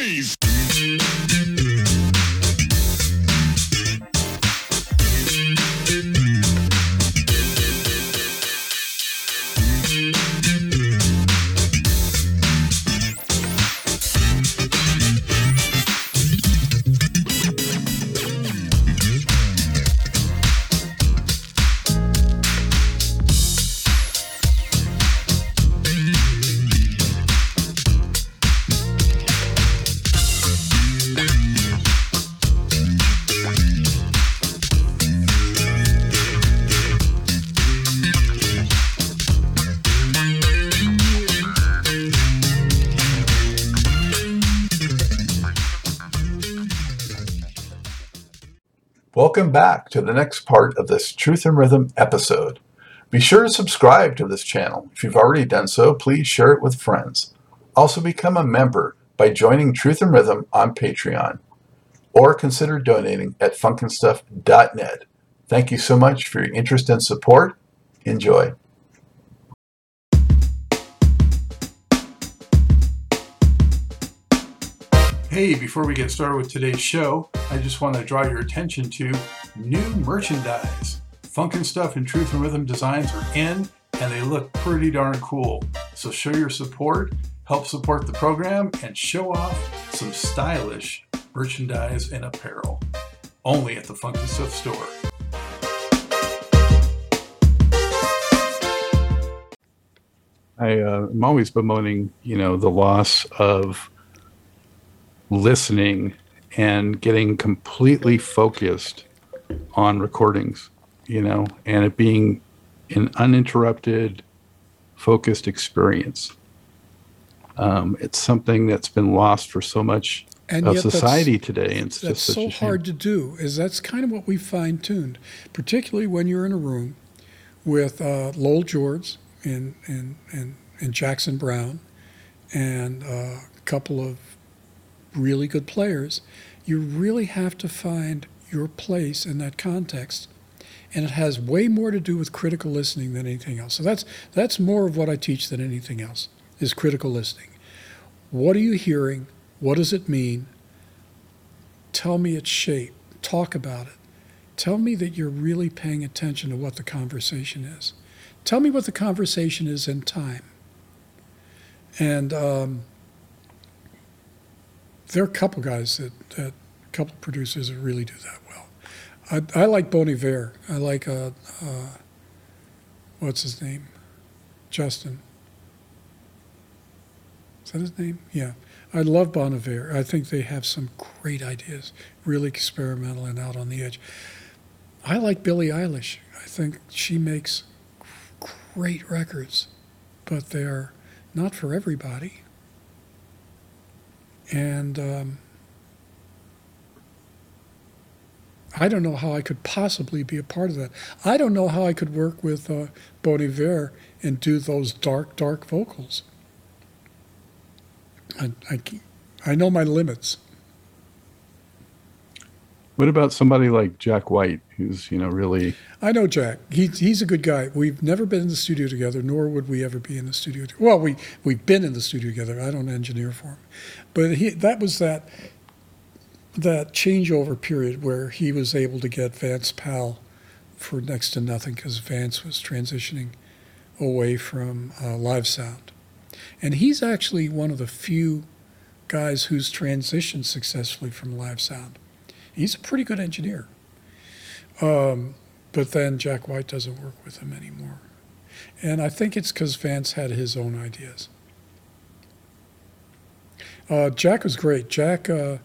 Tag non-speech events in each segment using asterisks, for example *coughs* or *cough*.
Nice! Welcome back to the next part of this Truth and Rhythm episode. Be sure to subscribe to this channel. If you've already done so, please share it with friends. Also become a member by joining Truth and Rhythm on Patreon or consider donating at funkinstuff.net. Thank you so much for your interest and support. Enjoy. Hey, before we get started with today's show, I just want to draw your attention to new merchandise. Funkin' Stuff and Truth and Rhythm designs are in, and they look pretty darn cool. So show your support, help support the program, and show off some stylish merchandise and apparel. Only at the Funkin' Stuff store. I, uh, I'm always bemoaning, you know, the loss of listening and getting completely focused on recordings, you know, and it being an uninterrupted, focused experience. Um, it's something that's been lost for so much And of society today. and It's That's so hard to do. Is that's kind of what we fine tuned, particularly when you're in a room with uh, Lowell George and and and and Jackson Browne, and uh, a couple of really good players. You really have to find your place in that context, and it has way more to do with critical listening than anything else. So that's that's more of what I teach than anything else is critical listening. What are you hearing? What does it mean? Tell me its shape. Talk about it. Tell me that you're really paying attention to what the conversation is. Tell me what the conversation is in time. And um, there are a couple guys that, that a couple producers that really do that well. I, I like Bon Iver. I like uh, uh, what's his name, Justin. Is that his name? Yeah. I love Bon Iver. I think they have some great ideas, really experimental and out on the edge. I like Billie Eilish. I think she makes great records, but they're not for everybody. And um, I don't know how I could possibly be a part of that. I don't know how I could work with uh, Bon Iver and do those dark, dark vocals. I, I, I know my limits. What about somebody like Jack White, who's, you know, really I know Jack. He's he's a good guy. We've never been in the studio together, nor would we ever be in the studio. To- well, we we've been in the studio together. I don't engineer for him, but he that was that that changeover period where he was able to get Vance Powell for next to nothing because Vance was transitioning away from uh, live sound, and he's actually one of the few guys who's transitioned successfully from live sound. He's a pretty good engineer. Um, but then Jack White doesn't work with him anymore. And I think it's because Vance had his own ideas. Uh, Jack was great. Jack uh,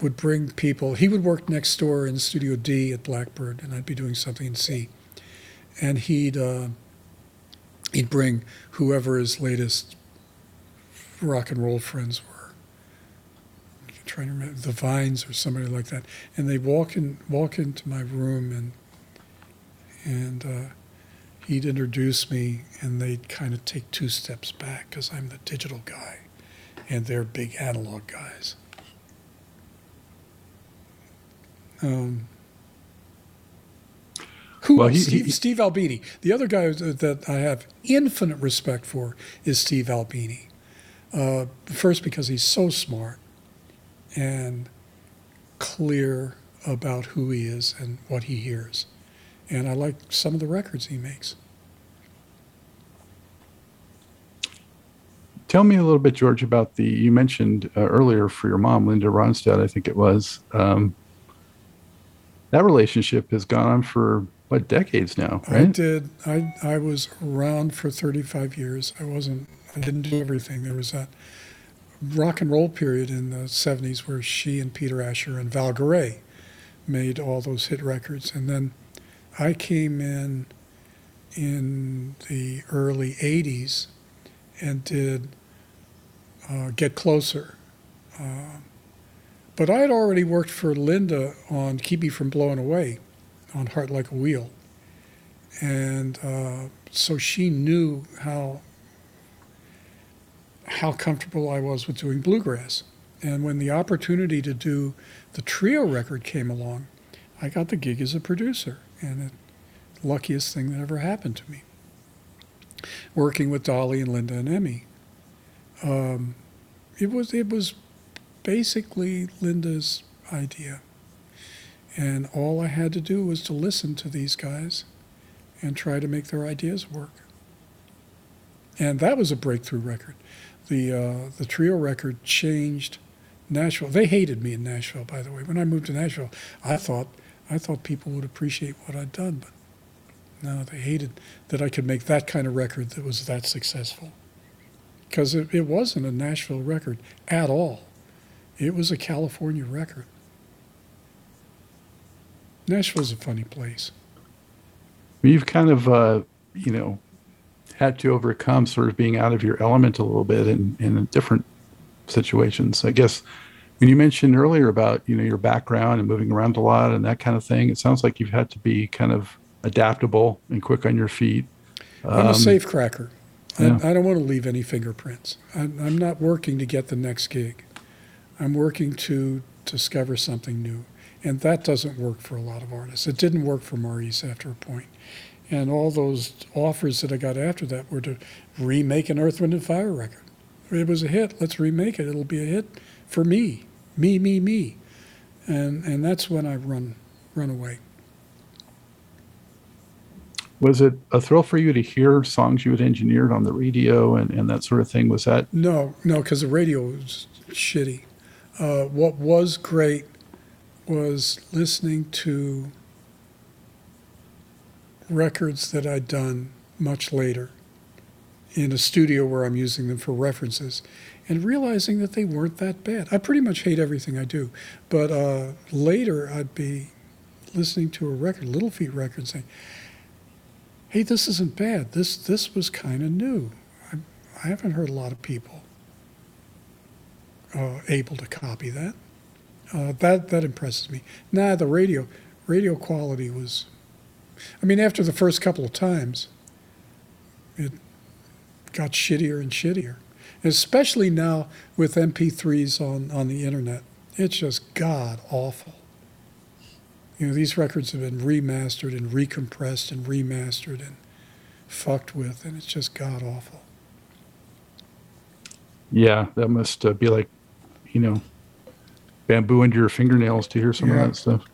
would bring people, he would work next door in Studio D at Blackbird, and I'd be doing something in C. And he'd, uh, he'd bring whoever his latest rock and roll friends were. I'm trying to remember the Vines or somebody like that, and they walk in, walk into my room and and uh, he'd introduce me, and they'd kind of take two steps back because I'm the digital guy, and they're big analog guys. Um, who Well, he- Steve, he- Steve Albini. The other guy that I have infinite respect for is Steve Albini. Uh, first, because he's so smart, and clear about who he is and what he hears. And I like some of the records he makes. Tell me a little bit, George, about the you mentioned uh, earlier for your mom, Linda Ronstadt, I think it was. Um, that relationship has gone on for what decades now, right? I did. I I was around for 35 years. I wasn't. I didn't do everything. There was that rock and roll period in the 70s where she and Peter Asher and Val Garay made all those hit records, and then I came in in the early 80s and did uh, Get Closer. Uh, but I had already worked for Linda on Keep Me From Blowing Away on Heart Like a Wheel. And uh, so she knew how how comfortable I was with doing bluegrass. And when the opportunity to do the trio record came along, I got the gig as a producer, and the luckiest thing that ever happened to me. Working with Dolly and Linda and Emmy, um, it was it was basically Linda's idea, and all I had to do was to listen to these guys, and try to make their ideas work. And that was a breakthrough record. The uh, the trio record changed Nashville. They hated me in Nashville, by the way. When I moved to Nashville, I thought I thought people would appreciate what I'd done, but no, they hated that I could make that kind of record that was that successful. Because it, it wasn't a Nashville record at all. It was a California record. Nashville's a funny place. You've kind of, uh, you know, had to overcome sort of being out of your element a little bit in, in different situations. I guess when you mentioned earlier about, you know, your background and moving around a lot and that kind of thing, it sounds like you've had to be kind of adaptable and quick on your feet. I'm a safe cracker. Yeah. I, I, don't want to leave any fingerprints. I, I'm not working to get the next gig. I'm working to discover something new. And that doesn't work for a lot of artists. It didn't work for Maurice after a point. And all those offers that I got after that were to remake an Earth, Wind, and Fire record. It was a hit. Let's remake it. It'll be a hit for me, me, me, me. And, and that's when I run, run away. Was it a thrill for you to hear songs you had engineered on the radio and, and that sort of thing? Was that? No, no, because the radio was shitty. Uh, what was great was listening to records that I'd done much later in a studio where I'm using them for references and realizing that they weren't that bad. I pretty much hate everything I do, but uh, later I'd be listening to a record, Little Feat record, saying, hey, this isn't bad. This, this was kind of new. I, I, haven't heard a lot of people uh, able to copy that. Uh, that. That impresses me. Nah, the radio, radio quality was, I mean, after the first couple of times, it got shittier and shittier. especially now with MP3s on, on the internet. It's just god awful. You know, these records have been remastered and recompressed and remastered and fucked with, and it's just god awful. Yeah, that must uh, be like, you know, bamboo under your fingernails to hear some yeah. of that stuff.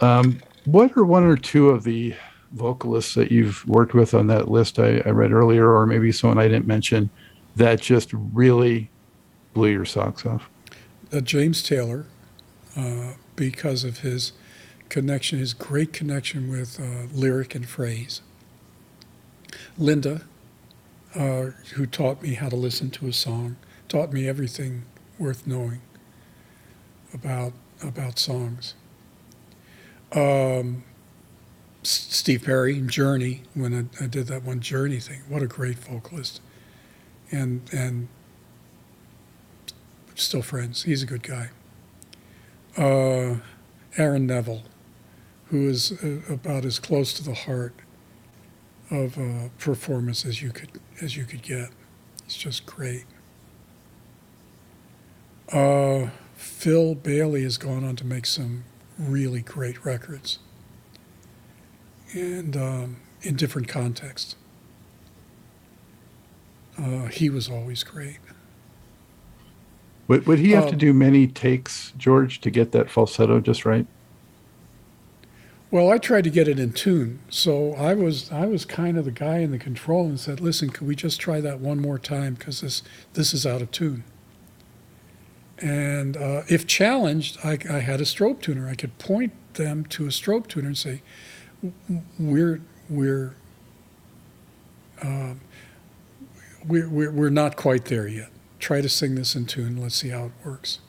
Um, what are one or two of the vocalists that you've worked with on that list I, I read earlier, or maybe someone I didn't mention, that just really blew your socks off? Uh, James Taylor, uh, because of his connection, his great connection with uh, lyric and phrase. Linda, uh, who taught me how to listen to a song, taught me everything worth knowing about about songs. Um, Steve Perry, Journey, when I, I, did that one Journey thing, what a great vocalist, and and still friends. He's a good guy uh, Aaron Neville, who is uh, about as close to the heart of uh, performance as you could as you could get. It's just great. Uh, Phil Bailey has gone on to make some really great records, and um, in different contexts. Uh, he was always great. Would, would he have to Um, do many takes, George, to get that falsetto just right? Well, I tried to get it in tune, so I was I was kind of the guy in the control and said, "Listen, could we just try that one more time because this this is out of tune." And uh, if challenged, I, I had a strobe tuner. I could point them to a strobe tuner and say, "We're we're um, we're, we're we're not quite there yet. Try to sing this in tune. Let's see how it works."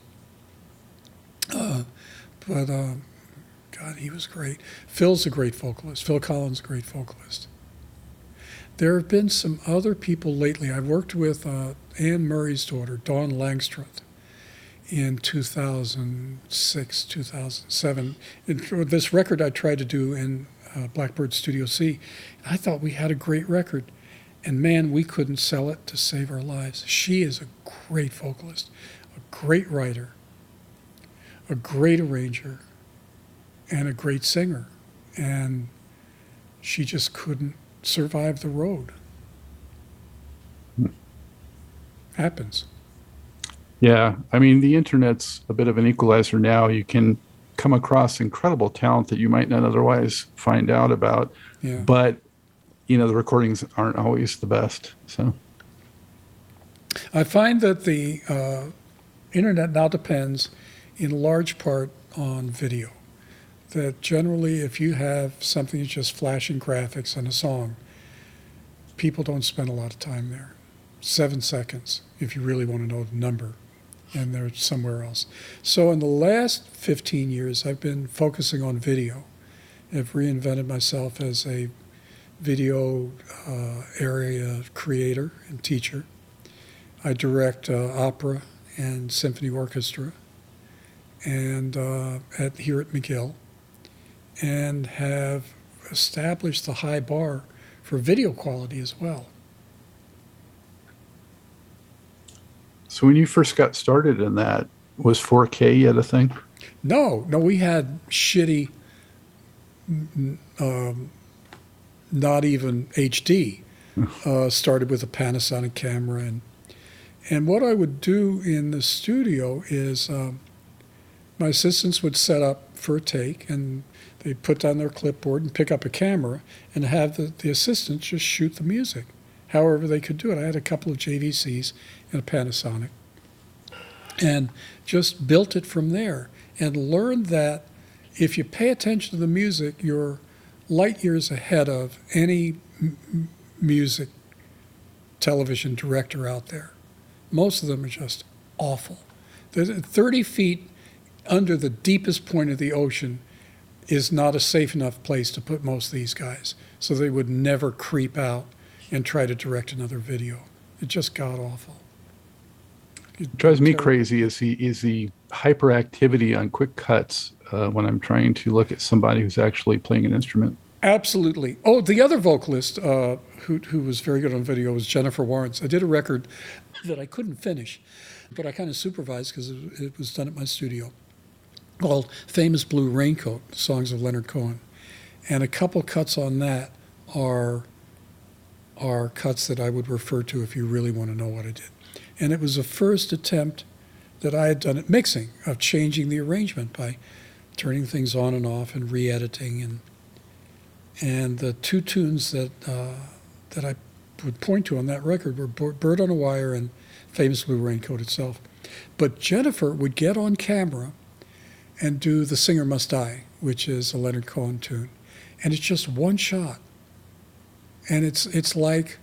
Uh, but. Um, God, he was great. Phil's a great vocalist. Phil Collins, a great vocalist. There have been some other people lately. I worked with uh, Anne Murray's daughter, Dawn Langstroth, in 2006, 2007. And for this record I tried to do in uh, Blackbird Studio C, I thought we had a great record. And man, we couldn't sell it to save our lives. She is a great vocalist, a great writer, a great arranger and a great singer. And she just couldn't survive the road. Happens. Yeah, I mean, the internet's a bit of an equalizer now. You can come across incredible talent that you might not otherwise find out about, Yeah. but you know the recordings aren't always the best. So I find that the uh, internet now depends in large part on video. That generally, if you have something that's just flashing graphics and a song, people don't spend a lot of time there. Seven seconds, if you really want to know the number, and they're somewhere else. So, in the last 15 years, I've been focusing on video. I've reinvented myself as a video uh, area creator and teacher. I direct uh, opera and symphony orchestra, and uh, at here at McGill, and have established the high bar for video quality as well. So when you first got started in that, was 4K yet a thing? No, no, we had shitty, mm, um, not even HD. Uh, started with a Panasonic camera, and and what I would do in the studio is um, my assistants would set up for a take, and they'd put down their clipboard and pick up a camera and have the, the assistants just shoot the music, however they could do it. I had a couple of JVCs and a Panasonic, and just built it from there and learned that if you pay attention to the music, you're light years ahead of any m- music television director out there. Most of them are just awful. The 30 feet under the deepest point of the ocean is not a safe enough place to put most of these guys. So they would never creep out and try to direct another video. It just got awful. It drives me terrible. crazy is the is the hyperactivity on quick cuts uh, when I'm trying to look at somebody who's actually playing an instrument. Absolutely. Oh, the other vocalist uh, who, who was very good on video was Jennifer Warnes. I did a record that I couldn't finish, but I kind of supervised because it, it was done at my studio called Famous Blue Raincoat, Songs of Leonard Cohen. And a couple cuts on that are, are cuts that I would refer to if you really want to know what I did. And it was the first attempt that I had done at mixing of changing the arrangement by turning things on and off and re-editing and and the two tunes that uh, that I would point to on that record were "Bird on a Wire" and "Famous Blue Raincoat" itself. But Jennifer would get on camera and do "The Singer Must Die," which is a Leonard Cohen tune, and it's just one shot, and it's it's like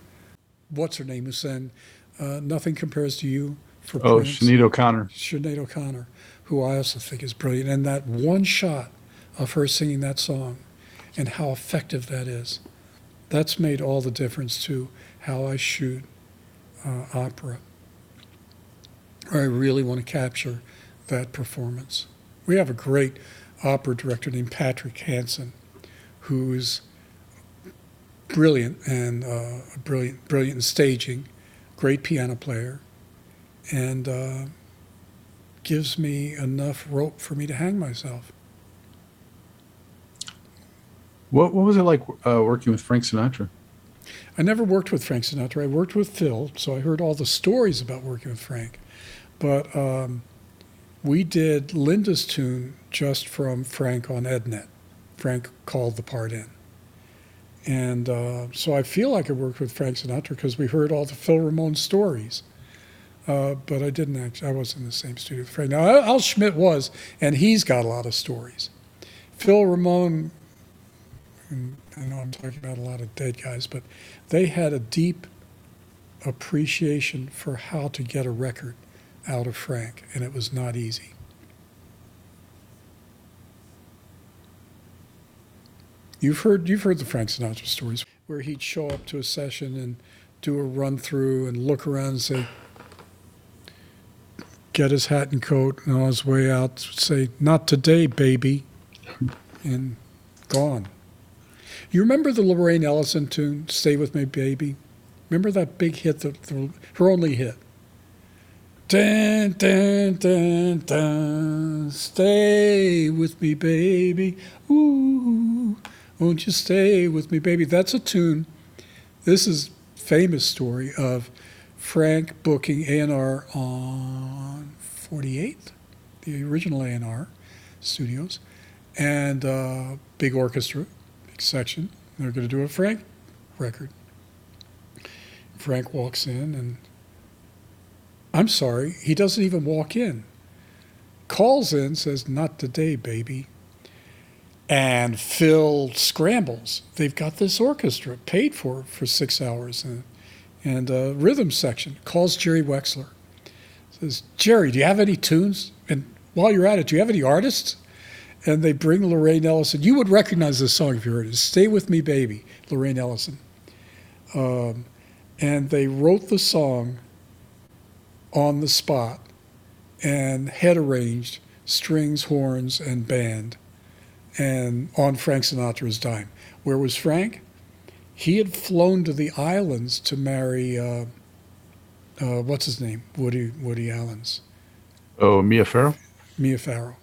what's her name who sang uh, "Nothing Compares to You" for Oh, Prince. Sinead O'Connor. Sinead O'Connor, who I also think is brilliant. And that one shot of her singing that song and how effective that is, that's made all the difference to how I shoot uh, opera. I really want to capture that performance. We have a great opera director named Patrick Hansen, who's brilliant and uh, brilliant, brilliant in staging, great piano player, and uh, gives me enough rope for me to hang myself. What what was it like uh, working with Frank Sinatra? I never worked with Frank Sinatra. I worked with Phil, so I heard all the stories about working with Frank. But um, we did Linda's tune just from Frank on Ednet. Frank called the part in. And uh, so I feel like I worked with Frank Sinatra because we heard all the Phil Ramone stories. Uh, but I didn't actually, I wasn't in the same studio with Frank. Now, Al Schmitt was, and he's got a lot of stories. Phil Ramone, I know I'm talking about a lot of dead guys, but they had a deep appreciation for how to get a record out of Frank, and it was not easy. You've heard you've heard the Frank Sinatra stories where he'd show up to a session and do a run through and look around and say, get his hat and coat, and on his way out say, "Not today, baby," and gone. You remember the Lorraine Ellison tune, "Stay with Me, Baby"? Remember that big hit, the, the, her only hit. Dun, dun, dun, dun, stay with me, baby. Ooh, won't you stay with me, baby? That's a tune. This is famous story of Frank booking A&R on 48th, the original A&R studios, and uh, big orchestra, big section. They're going to do a Frank record. Frank walks in and I'm sorry, he doesn't even walk in. Calls in, says, Not today, baby. And Phil scrambles. They've got this orchestra paid for for six hours and, and a rhythm section. Calls Jerry Wexler. Says, Jerry, do you have any tunes? And while you're at it, do you have any artists? And they bring Lorraine Ellison. You would recognize this song if you heard it. Stay with me, baby, Lorraine Ellison. Um, and they wrote the song on the spot and head arranged strings, horns, and band, and on Frank Sinatra's dime. Where was Frank? He had flown to the islands to marry uh, uh, what's his name? Woody Woody Allen's Oh, Mia Farrow. Mia Farrow.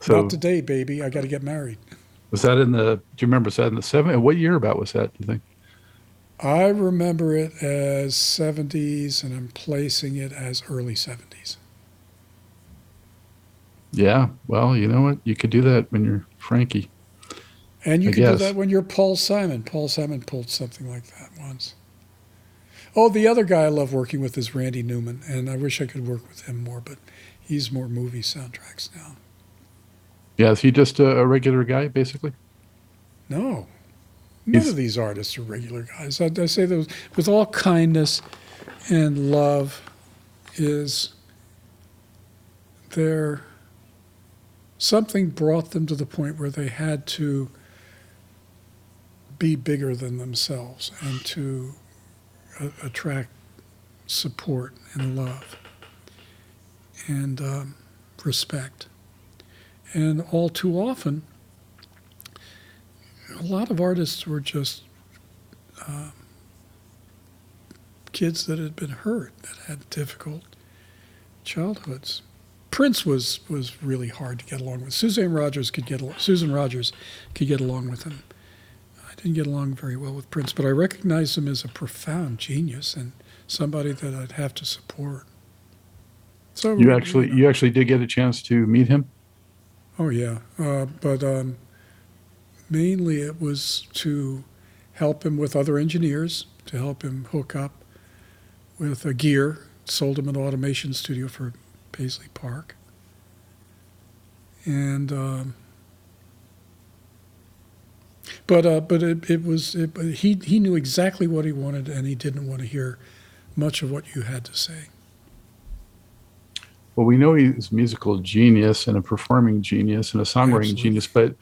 So Not today, baby. I got to get married. was that in the? Do you remember? Was that in the seven? What year about was that? Do you think? I remember it as 70s, and I'm placing it as early 70s. Yeah. Well, you know what? You could do that when you're Frankie. And you I can do that when you're Paul Simon. Paul Simon pulled something like that once. Oh, the other guy I love working with is Randy Newman, and I wish I could work with him more, but he's more movie soundtracks now. Yeah. Is he just a, a regular guy, basically? No, none He's- of these artists are regular guys. I, I say those with all kindness and love. Is there something brought them to the point where they had to be bigger than themselves and to attract support and love and um, respect. And all too often, a lot of artists were just uh, kids that had been hurt, that had difficult childhoods. Prince was was really hard to get along with. Suzanne Rogers could get Susan Rogers could get along with him. Didn't get along very well with Prince, but I recognized him as a profound genius and somebody that I'd have to support. So You actually, you actually did get a chance to meet him. Oh yeah, uh, but um, mainly it was to help him with other engineers, to help him hook up with a gear. Sold him an automation studio for Paisley Park, and um, but uh, but it, it was it, he he knew exactly what he wanted, and he didn't want to hear much of what you had to say. Well, we know he's a musical genius and a performing genius and a songwriting Absolutely. genius, but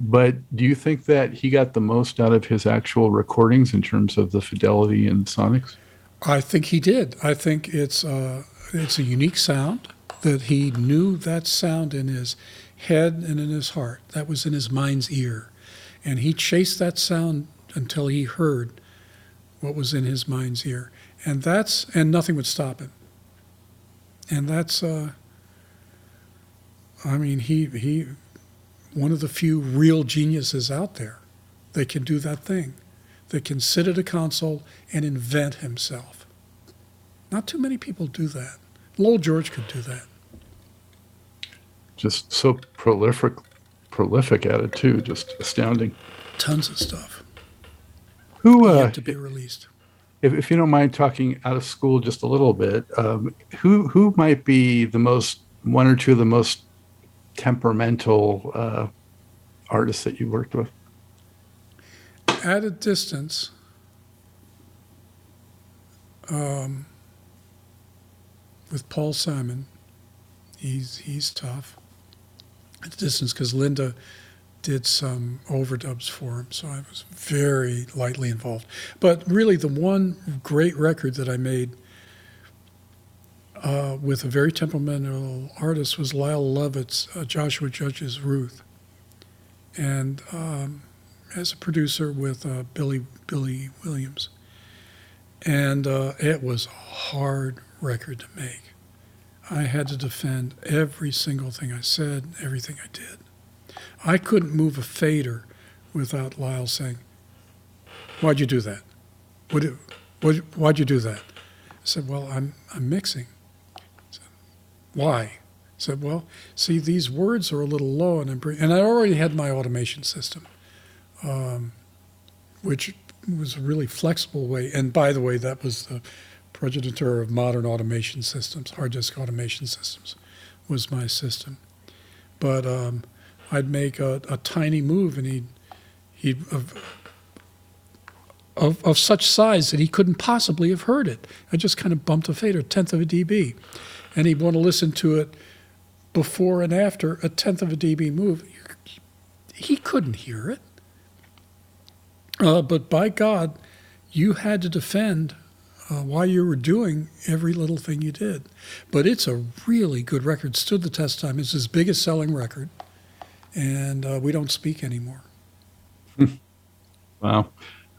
but do you think that he got the most out of his actual recordings in terms of the fidelity and sonics? I think he did. I think it's uh, it's a unique sound that he knew that sound in his head and in his heart. That was in his mind's ear, and he chased that sound until he heard what was in his mind's ear, and that's and nothing would stop him. And that's, uh, I mean, he he, one of the few real geniuses out there that can do that thing, that can sit at a console and invent himself. Not too many people do that. Lowell George could do that. Just so prolific, prolific at it too. Just astounding. Tons of stuff Who, uh, to be released. if, if you don't mind talking out of school just a little bit, um, who who might be the most one or two of the most temperamental uh, artists that you worked with? At a distance, um, with Paul Simon, he's he's tough. At a distance, because Linda did some overdubs for him, so I was very lightly involved. But really, the one great record that I made uh, with a very temperamental artist was Lyle Lovett's uh, Joshua Judges Ruth, and um, as a producer with uh, Billy Billy Williams, and uh, it was a hard record to make. I had to defend every single thing I said, everything I did. I couldn't move a fader without Lyle saying, "Why'd you do that? What, what, why'd you do that?" I said, "Well, I'm I'm mixing." Said, Why? I said, "Well, see, these words are a little low, and I'm bring-" and I already had my automation system, um, which was a really flexible way. And by the way, that was the progenitor of modern automation systems. Hard disk automation systems was my system, but um, I'd make a, a tiny move, and he'd he'd of, of of such size that he couldn't possibly have heard it. I just kind of bumped a fader, tenth of a dB, and he'd want to listen to it before and after a tenth of a dB move. He couldn't hear it. Uh, but by God, you had to defend uh, why you were doing every little thing you did. But it's a really good record, stood the test time. It's his biggest selling record, and uh, we don't speak anymore. Wow.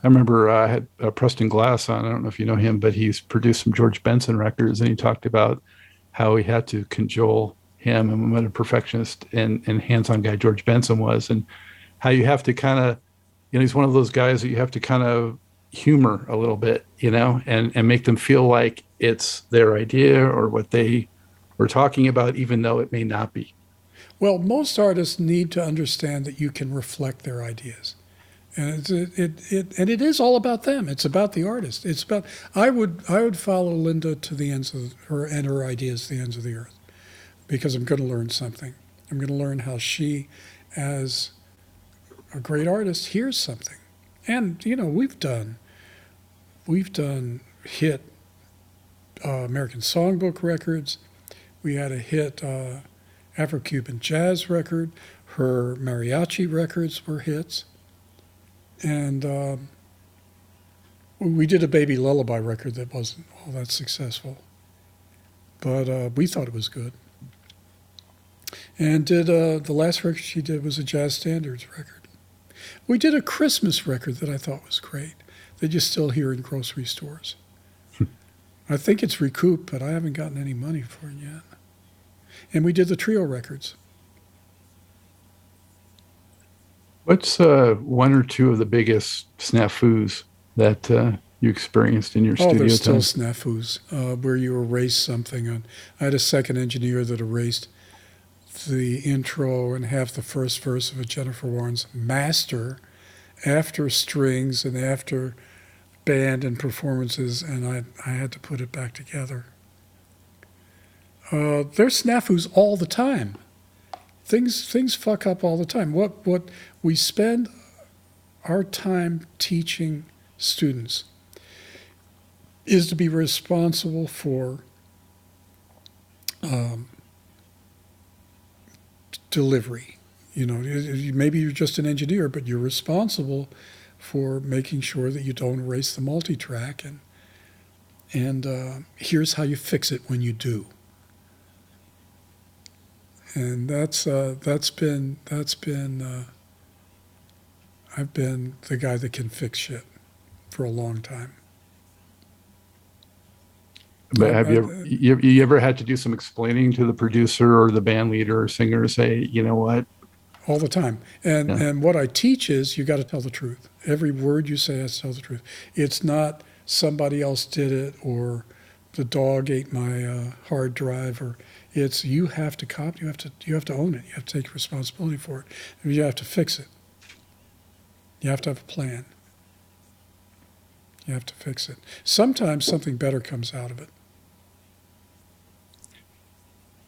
I remember uh, I had uh, Preston Glass on. I don't know if you know him, but he's produced some George Benson records, and he talked about how he had to cajole him and what a perfectionist and, and hands-on guy George Benson was, and how you have to kind of, you know, he's one of those guys that you have to kind of humor a little bit, you know, and and make them feel like it's their idea or what they were talking about, even though it may not be. Well, most artists need to understand that you can reflect their ideas. And it, it, it, and it is all about them. It's about the artist. It's about I would I would follow Linda to the ends of her and her ideas to the ends of the earth, because I'm going to learn something. I'm going to learn how she, as a great artist, hears something. And you know we've done we've done hit uh, American Songbook records. We had a hit uh, Afro-Cuban jazz record. Her mariachi records were hits and um, we did a baby lullaby record that wasn't all that successful, but uh, we thought it was good. And did uh, the last record she did was a jazz standards record. We did a Christmas record that I thought was great that you still hear in grocery stores. *laughs* I think it's recouped, but I haven't gotten any money for it yet. And we did the trio records. What's uh, one or two of the biggest snafus that uh, you experienced in your Oh, studio there's still snafus uh, where you erase something. On, I had a second engineer that erased the intro and half the first verse of a Jennifer Warnes' Master after strings and after band and performances, and I, I had to put it back together. Uh, there's snafus all the time. Things things fuck up all the time. What what we spend our time teaching students is to be responsible for um, delivery. You know, maybe you're just an engineer, but you're responsible for making sure that you don't erase the multi-track, and and uh, here's how you fix it when you do. And that's uh, that's been that's been uh, I've been the guy that can fix shit for a long time. But have you Uh, ever, you, you ever had to do some explaining to the producer or the band leader or singer, say, you know what? all the time. And Yeah. and what I teach is you got to tell the truth. Every word you say has to tell the truth. It's not somebody else did it or the dog ate my uh, hard drive, or it's you have to cop, you have to you have to own it, you have to take responsibility for it, you have to fix it. You have to have a plan. You have to fix it. Sometimes something better comes out of it.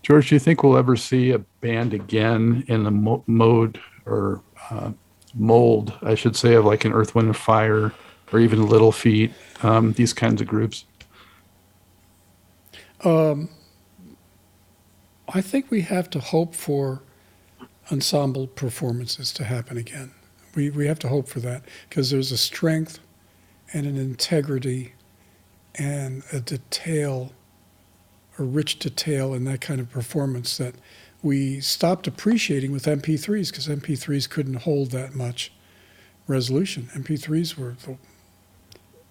George, do you think we'll ever see a band again in the mo- mode or uh, mold, I should say, of like an Earth, Wind, and Fire or even Little Feat, um, these kinds of groups? I think we have to hope for ensemble performances to happen again. We, we have to hope for that because there's a strength and an integrity and a detail, a rich detail in that kind of performance that we stopped appreciating with MP3s because MP3s couldn't hold that much resolution. MP3s were the,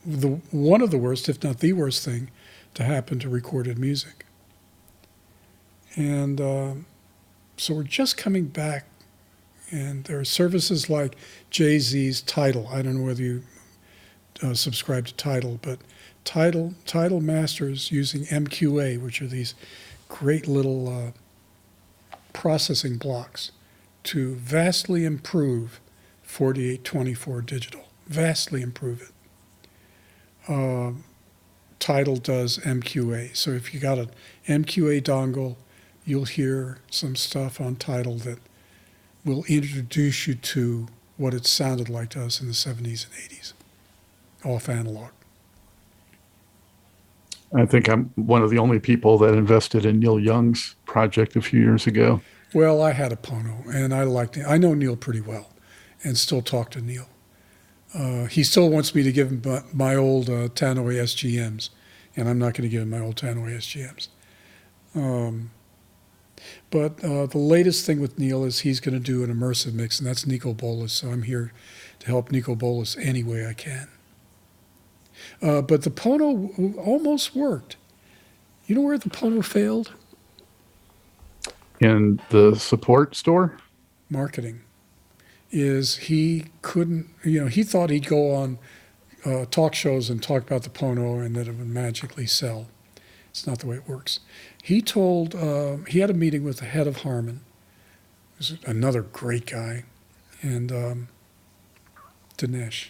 the, one of the worst, if not the worst thing, to happen to recorded music. And um, so we're just coming back, and there are services like Jay Z's Tidal. I don't know whether you uh, subscribe to Tidal, but Tidal Tidal Masters using MQA, which are these great little uh, processing blocks, to vastly improve 4824 digital. Vastly improve it. Uh, Tidal does MQA. So if you got an MQA dongle, you'll hear some stuff on Tidal that will introduce you to what it sounded like to us in the 70s and 80s, off analog. I think I'm one of the only people that invested in Neil Young's project a few years ago. Well, I had a Pono, and I liked it. I know Neil pretty well, and still talk to Neil. Uh, he still wants me to give him my, old uh, Tannoy SGMs, and I'm not going to give him my old Tannoy SGMs. Um, but uh, the latest thing with Neil is he's going to do an immersive mix, and that's Niko Bolas. So I'm here to help Niko Bolas any way I can. Uh, but the Pono w- almost worked. You know where the Pono failed? In the support store, marketing. Is he couldn't you know he thought he'd go on uh, talk shows and talk about the pono and that it would magically sell. It's not the way it works. He told uh, he had a meeting with the head of harman who's another great guy. And um, dinesh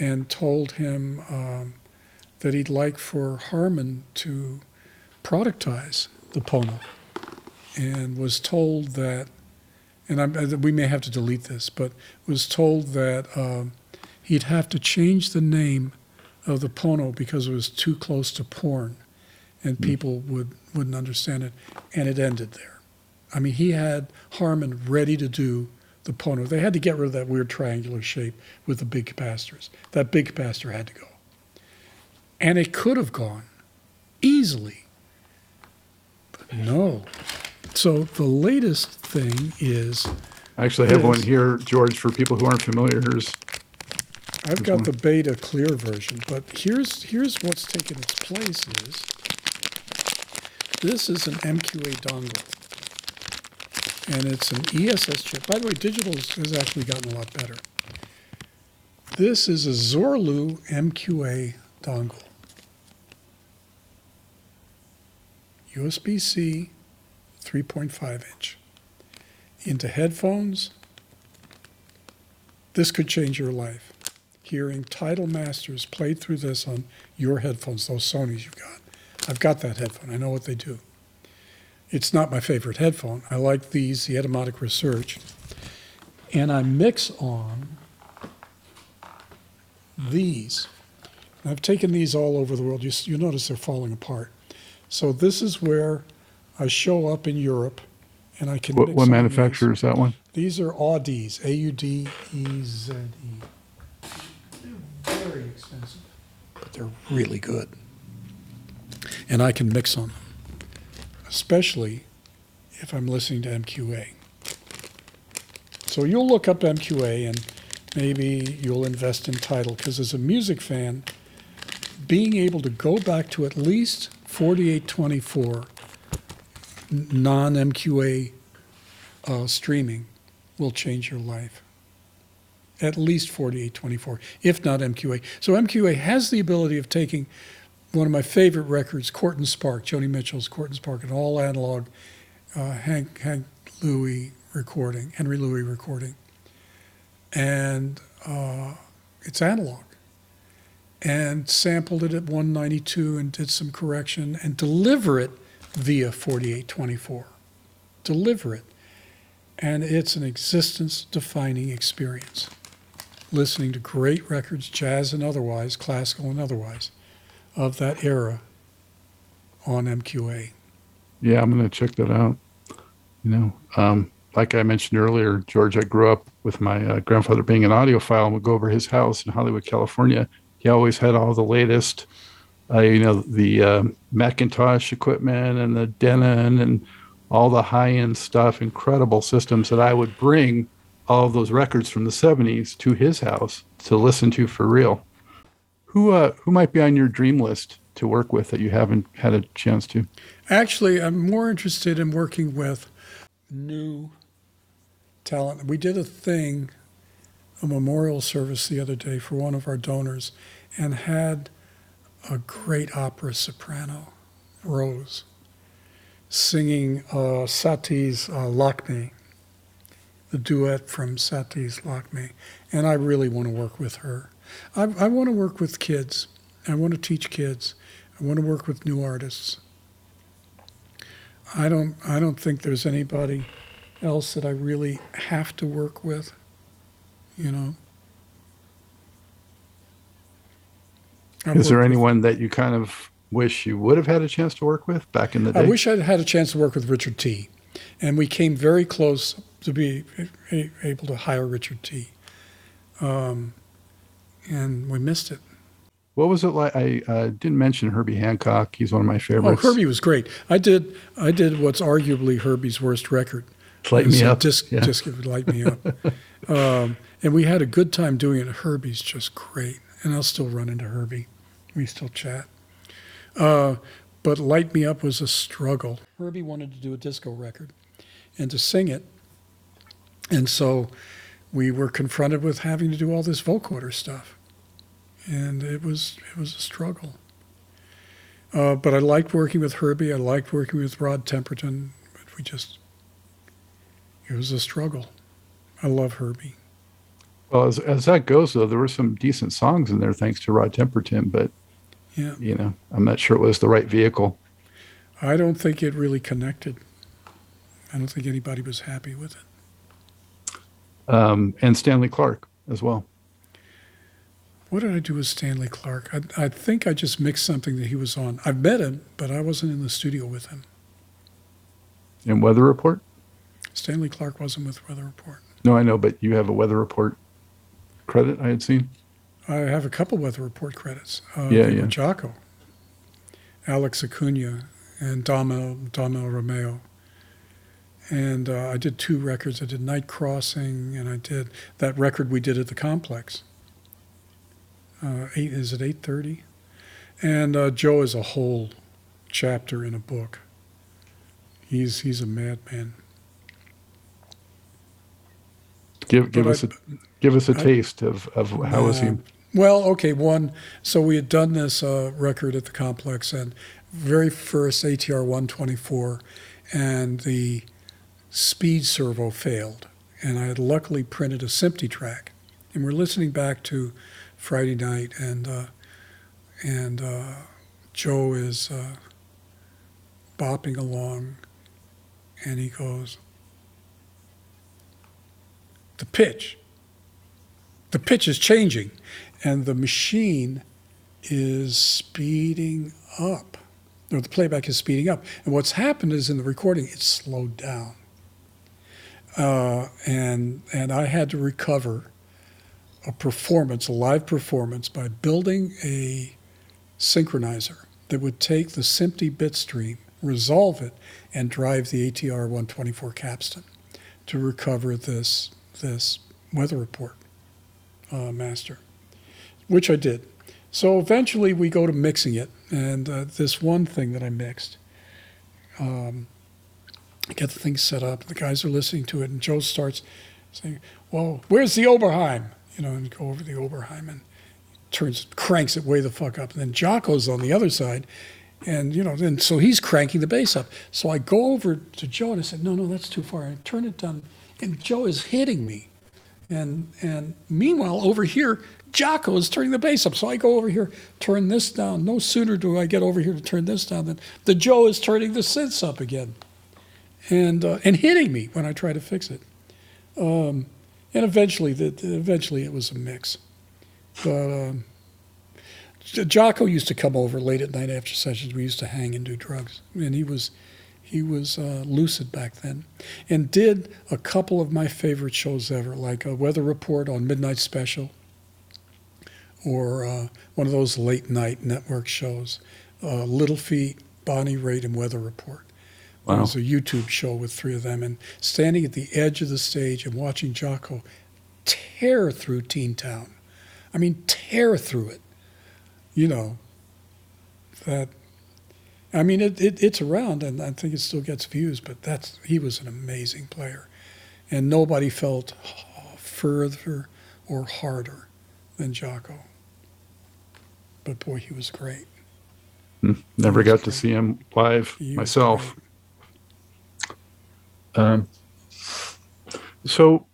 and told him um, that he'd like for harman to productize the pono and was told that and I'm, uh, we may have to delete this, but was told that um, he'd have to change the name of the Pono because it was too close to porn, and people would wouldn't understand it, and it ended there. I mean, he had Harmon ready to do the Pono. They had to get rid of that weird triangular shape with the big capacitors. That big capacitor had to go, and it could have gone easily, but no. So the latest thing is. I actually have one here, George, for people who aren't familiar. Here's I've got the beta clear version, but here's here's what's taken its place is this is an MQA dongle. And it's an ESS chip. By the way, digital has- actually gotten a lot better. This is a Zorloo MQA dongle. USB-C 3.5 inch. Into headphones, this could change your life. Hearing Tidal Masters played through this on your headphones, those Sonys you've got. I've got that headphone. I know what they do. It's not my favorite headphone. I like these, the Etymotic Research. And I mix on these. I've taken these all over the world. You, you'll notice they're falling apart. So this is where I show up in Europe and I can what, mix what on these. manufacturer is that one? These are Audezes, A U D E Z E. They're very expensive, but they're really good. And I can mix on them, especially if I'm listening to MQA. So you'll look up MQA and maybe you'll invest in Tidal because as a music fan, being able to go back to at least 4824 non MQA uh, streaming will change your life. At least 4824, if not MQA. So MQA has the ability of taking one of my favorite records, Court and Spark, Joni Mitchell's Court and Spark, an all analog uh, Hank Hank Lewy recording, Henry Lewy recording, and uh, it's analog. And sampled it at 192 and did some correction and deliver it via 4824. Deliver it. And it's an existence defining experience. Listening to great records, jazz and otherwise, classical and otherwise, of that era on MQA. Yeah, I'm going to check that out. You know, um, like I mentioned earlier, George, I grew up with my uh, grandfather being an audiophile and would go over his house in Hollywood, California. He always had all the latest, uh, you know, the um McIntosh equipment and the Denon and all the high end stuff, incredible systems that I would bring all of those records from the 70s to his house to listen to for real. Who, uh, who might be on your dream list to work with that you haven't had a chance to? Actually, I'm more interested in working with new talent. We did a thing, a memorial service the other day for one of our donors, and had a great opera soprano, Rose, singing uh, Satie's uh, Lakme, the duet from Satie's Lakme. And I really want to work with her. I, I want to work with kids. I want to teach kids. I want to work with new artists. I don't I don't think there's anybody else that I really have to work with. You know. I've Is there worked with- anyone that you kind of wish you would have had a chance to work with back in the day? I wish I'd had a chance to work with Richard Tee And we came very close to be able to hire Richard Tee Um, and we missed it. What was it like? I uh, didn't mention Herbie Hancock. He's one of my favorites. Oh. Herbie was great. I did I did what's arguably Herbie's worst record. Lite Me Up. Disc, Yeah. disc would light me up. *laughs* um, and we had a good time doing it. Herbie's just great. And I'll still run into Herbie. We still chat. Uh, but Lite Me Up was a struggle. Herbie wanted to do a disco record and to sing it. And so we were confronted with having to do all this vocoder stuff. And it was it was a struggle. Uh, but I liked working with Herbie. I liked working with Rod Temperton. But we just it was a struggle. I love Herbie. Well, as, as that goes, though, there were some decent songs in there thanks to Rod Temperton, but, Yeah. you know, I'm not sure it was the right vehicle. I don't think it really connected. I don't think anybody was happy with it. Um, and Stanley Clarke as well. What did I do with Stanley Clarke? I, I think I just mixed something that he was on. I've met him, but I wasn't in the studio with him. And Weather Report? Stanley Clarke wasn't with Weather Report. No, I know, but you have a Weather Report credit I had seen. I have a couple Weather Report credits. Uh, Yeah, yeah. Jaco, Alex Acuna, and Damo, Damo Romeo. And uh, I did two records. I did Night Crossing, and I did that record we did at the Complex. Uh, eight is it eight thirty? And uh, Joe is a whole chapter in a book. He's he's a madman. Give give But us I- a give us a I- taste of, of how was he? Um, Well, okay, one. So we had done this uh, record at the complex, and very first ATR 124, and the speed servo failed, and I had luckily printed a SMPTE track, and we're listening back to Friday night, and uh, and uh, Joe is uh, bopping along, and he goes, the pitch. The pitch is changing and the machine is speeding up. Or the playback is speeding up. And what's happened is in the recording it's slowed down uh, and and i had to recover a performance a live performance by building a synchronizer that would take the SMPTE bit stream resolve it and drive the atr 124 capstan to recover this this weather report uh, master, which I did. So eventually we go to mixing it, and uh, this one thing that I mixed, um, get the thing set up. The guys are listening to it, and Joe starts saying, "Well, where's the Oberheim?" You know, and go over the Oberheim, and turns cranks it way the fuck up. And then Jaco's on the other side, and you know, then so he's cranking the bass up. So I go over to Joe and I said, "No, no, that's too far." I turn it down, and Joe is hitting me, and and meanwhile over here, Jaco is turning the bass up. So I go over here, turn this down. No sooner do I get over here to turn this down than the Joe is turning the synths up again, and uh, and hitting me when I try to fix it. Um, and eventually, the, eventually it was a mix. But um, Jaco used to come over late at night after sessions. We used to hang and do drugs, and he was he was uh, lucid back then, and did a couple of my favorite shows ever, like a weather report on Midnight Special, or uh, one of those late night network shows, uh, Little Feat, Bonnie Raitt, and Weather Report. It was a YouTube show with three of them, and standing at the edge of the stage and watching Jaco tear through Teen Town. I mean, tear through it. You know, that. I mean, it, it, it's around, and I think it still gets views. But that's he was an amazing player, and nobody felt further or harder than Jaco. But boy, he was great. Hmm. Never got to see him live He myself. Um, so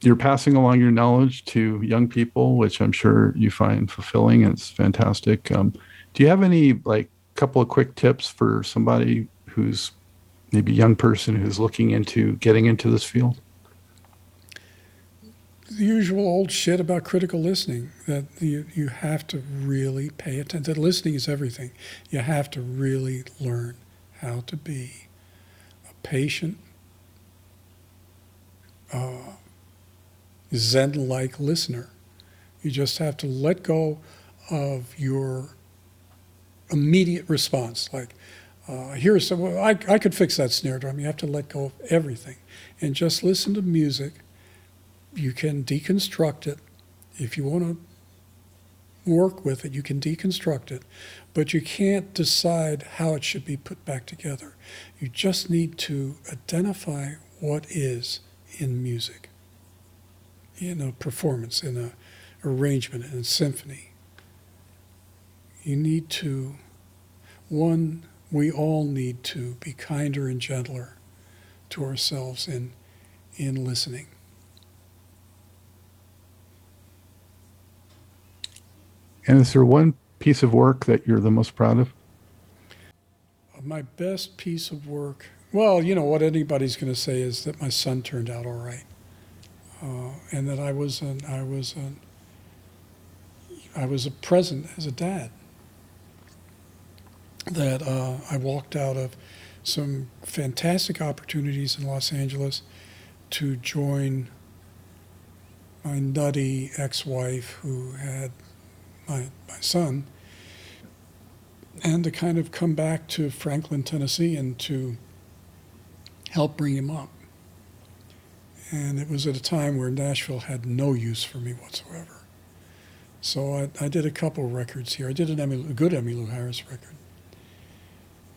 you're passing along your knowledge to young people, which I'm sure you find fulfilling. It's fantastic. Um, do you have any like couple of quick tips for somebody who's maybe a young person who's looking into getting into this field? the usual old shit about critical listening that you, you have to really pay attention. Listening is everything. You have to really learn how to be patient, uh, Zen like listener. You just have to let go of your immediate response. Like, uh, here's some, well, I, I could fix that snare drum. You have to let go of everything and just listen to music you can deconstruct it. If you want to work with it, you can deconstruct it, but you can't decide how it should be put back together. You just need to identify what is in music, in a performance, in an arrangement, in a symphony. You need to, one, we all need to be kinder and gentler to ourselves in, in listening. And is there one piece of work that you're the most proud of? My best piece of work, well, you know, what anybody's going to say is that my son turned out all right. Uh, and that I was an, I was an, I was a present as a dad. That uh, I walked out of some fantastic opportunities in Los Angeles to join my nutty ex-wife who had my, my son and to kind of come back to Franklin, Tennessee, and to help bring him up. And it was at a time where Nashville had no use for me whatsoever. So I, I did a couple records here. I did an a good Emmylou Harris record,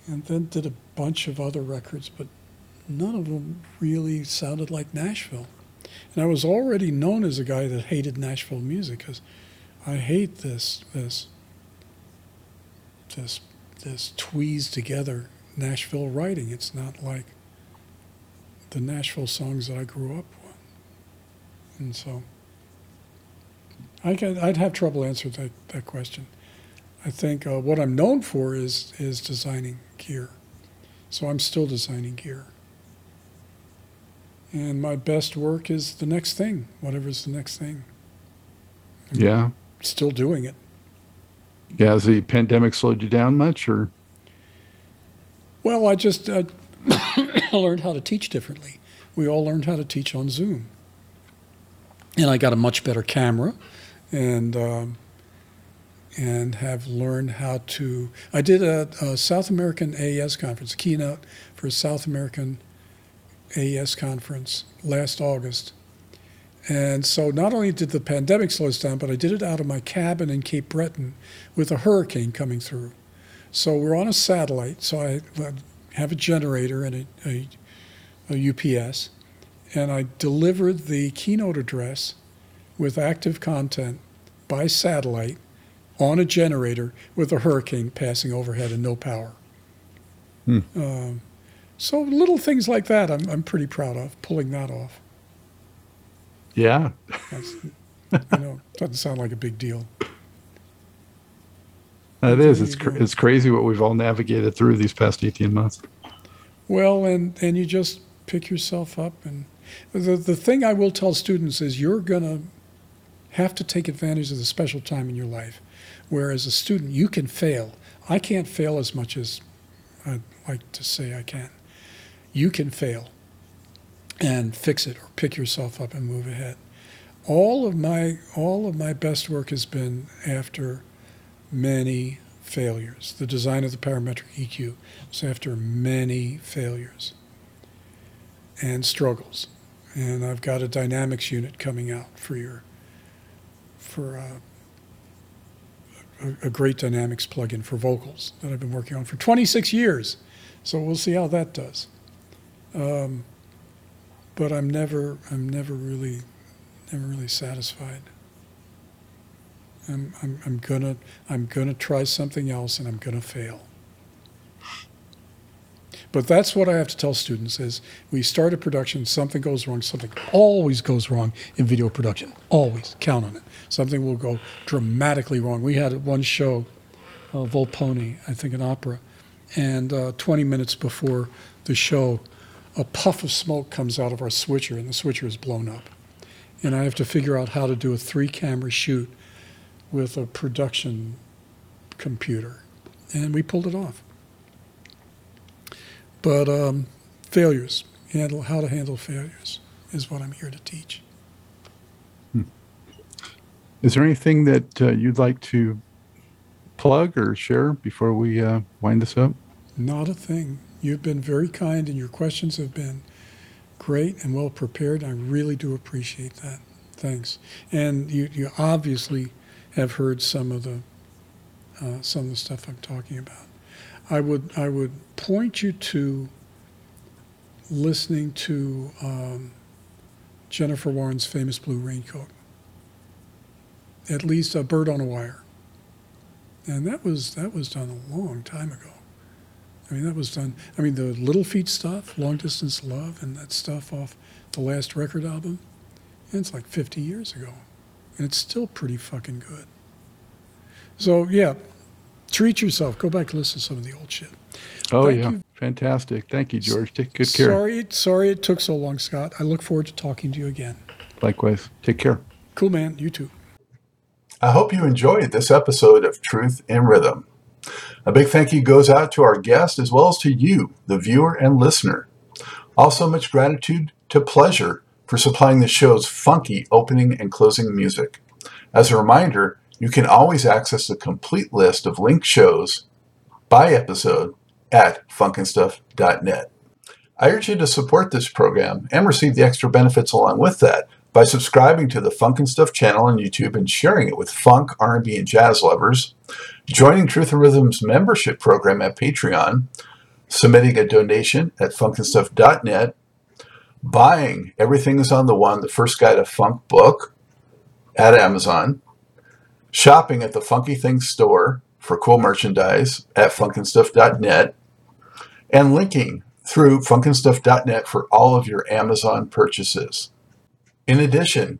and then did a bunch of other records, but none of them really sounded like Nashville. And I was already known as a guy that hated Nashville music because I hate this this this this tweezed together Nashville writing. It's not like the Nashville songs that I grew up with, and so I could, I'd have trouble answering that, that question. I think uh, what I'm known for is is designing gear, so I'm still designing gear. And my best work is the next thing, whatever's the next thing. Yeah. Still doing it. Yeah. Has the pandemic slowed you down much or? Well, I just uh, *coughs* learned how to teach differently. We all learned how to teach on Zoom. And I got a much better camera and, um, and have learned how to. I did a, a South American AES conference, a keynote for a South American AES conference last August. And so not only did the pandemic slow us down, but I did it out of my cabin in Cape Breton with a hurricane coming through. So we're on a satellite. So I have a generator and a, a, a UPS, and I delivered the keynote address with active content by satellite on a generator with a hurricane passing overhead and no power. Hmm. Um, so little things like that, I'm, I'm pretty proud of pulling that off. Yeah. You know, doesn't sound like a big deal. It is. It's, cr- it's crazy what we've all navigated through these past 18 months. Well, and, and you just pick yourself up. And the, the thing I will tell students is you're going to have to take advantage of the special time in your life. Whereas a student, you can fail. I can't fail as much as I'd like to say I can. You can fail and fix it or pick yourself up and move ahead. All of my all of my best work has been after many failures. The design of the parametric EQ was after many failures and struggles. And I've got a dynamics unit coming out for your for uh, a, a great dynamics plugin for vocals that I've been working on for 26 years. So we'll see how that does. Um, but I'm never I'm never really never really satisfied. I'm, I'm, I'm gonna I'm gonna try something else and I'm gonna fail. But that's what I have to tell students is we start a production, something goes wrong, something always goes wrong in video production. Always. Count on it. Something will go dramatically wrong. We had one show, uh, Volpone, I think an opera, and uh, 20 minutes before the show, a puff of smoke comes out of our switcher and the switcher is blown up. And I have to figure out how to do a three camera shoot with a production computer. And we pulled it off. But um, failures, handle how to handle failures is what I'm here to teach. Is there anything that uh, you'd like to plug or share before we uh, wind this up? Not a thing. You've been very kind and your questions have been great and well prepared. I really do appreciate that. Thanks. And you, you obviously have heard some of the uh, some of the stuff I'm talking about. I would I would point you to listening to um, Jennifer Warnes' famous Blue Raincoat. At least a bird on a wire. And that was that was done a long time ago. I mean, that was done. I mean, the Little Feat stuff, Long Distance Love, and that stuff off the last record album, and it's like 50 years ago. And it's still pretty fucking good. So, yeah, treat yourself. Go back and listen to some of the old shit. Oh, Thank yeah. you. Fantastic. Thank you, George. Take good care. Sorry, sorry it took so long, Scott. I look forward to talking to you again. Likewise. Take care. Cool, man. You too. I hope you enjoyed this episode of Truth in Rhythm. A big thank you goes out to our guest as well as to you, the viewer and listener. Also, much gratitude to Pleasure for supplying the show's funky opening and closing music. As a reminder, you can always access the complete list of linked shows by episode at funkandstuff.net. I urge you to support this program and receive the extra benefits along with that by subscribing to the Funk Stuff channel on YouTube and sharing it with funk, R&B, and jazz lovers, joining Truth in Rhythm's membership program at Patreon, submitting a donation at funkandstuff.net, buying Everything is on the One, the first guide to funk book at Amazon, shopping at the Funky Things store for cool merchandise at funkandstuff.net, and linking through funkandstuff.net for all of your Amazon purchases. In addition,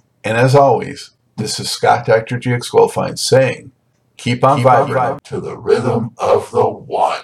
and as always, this is Scott Dr. GX Goldfine saying, keep on, Keep on vibing to the rhythm of the one.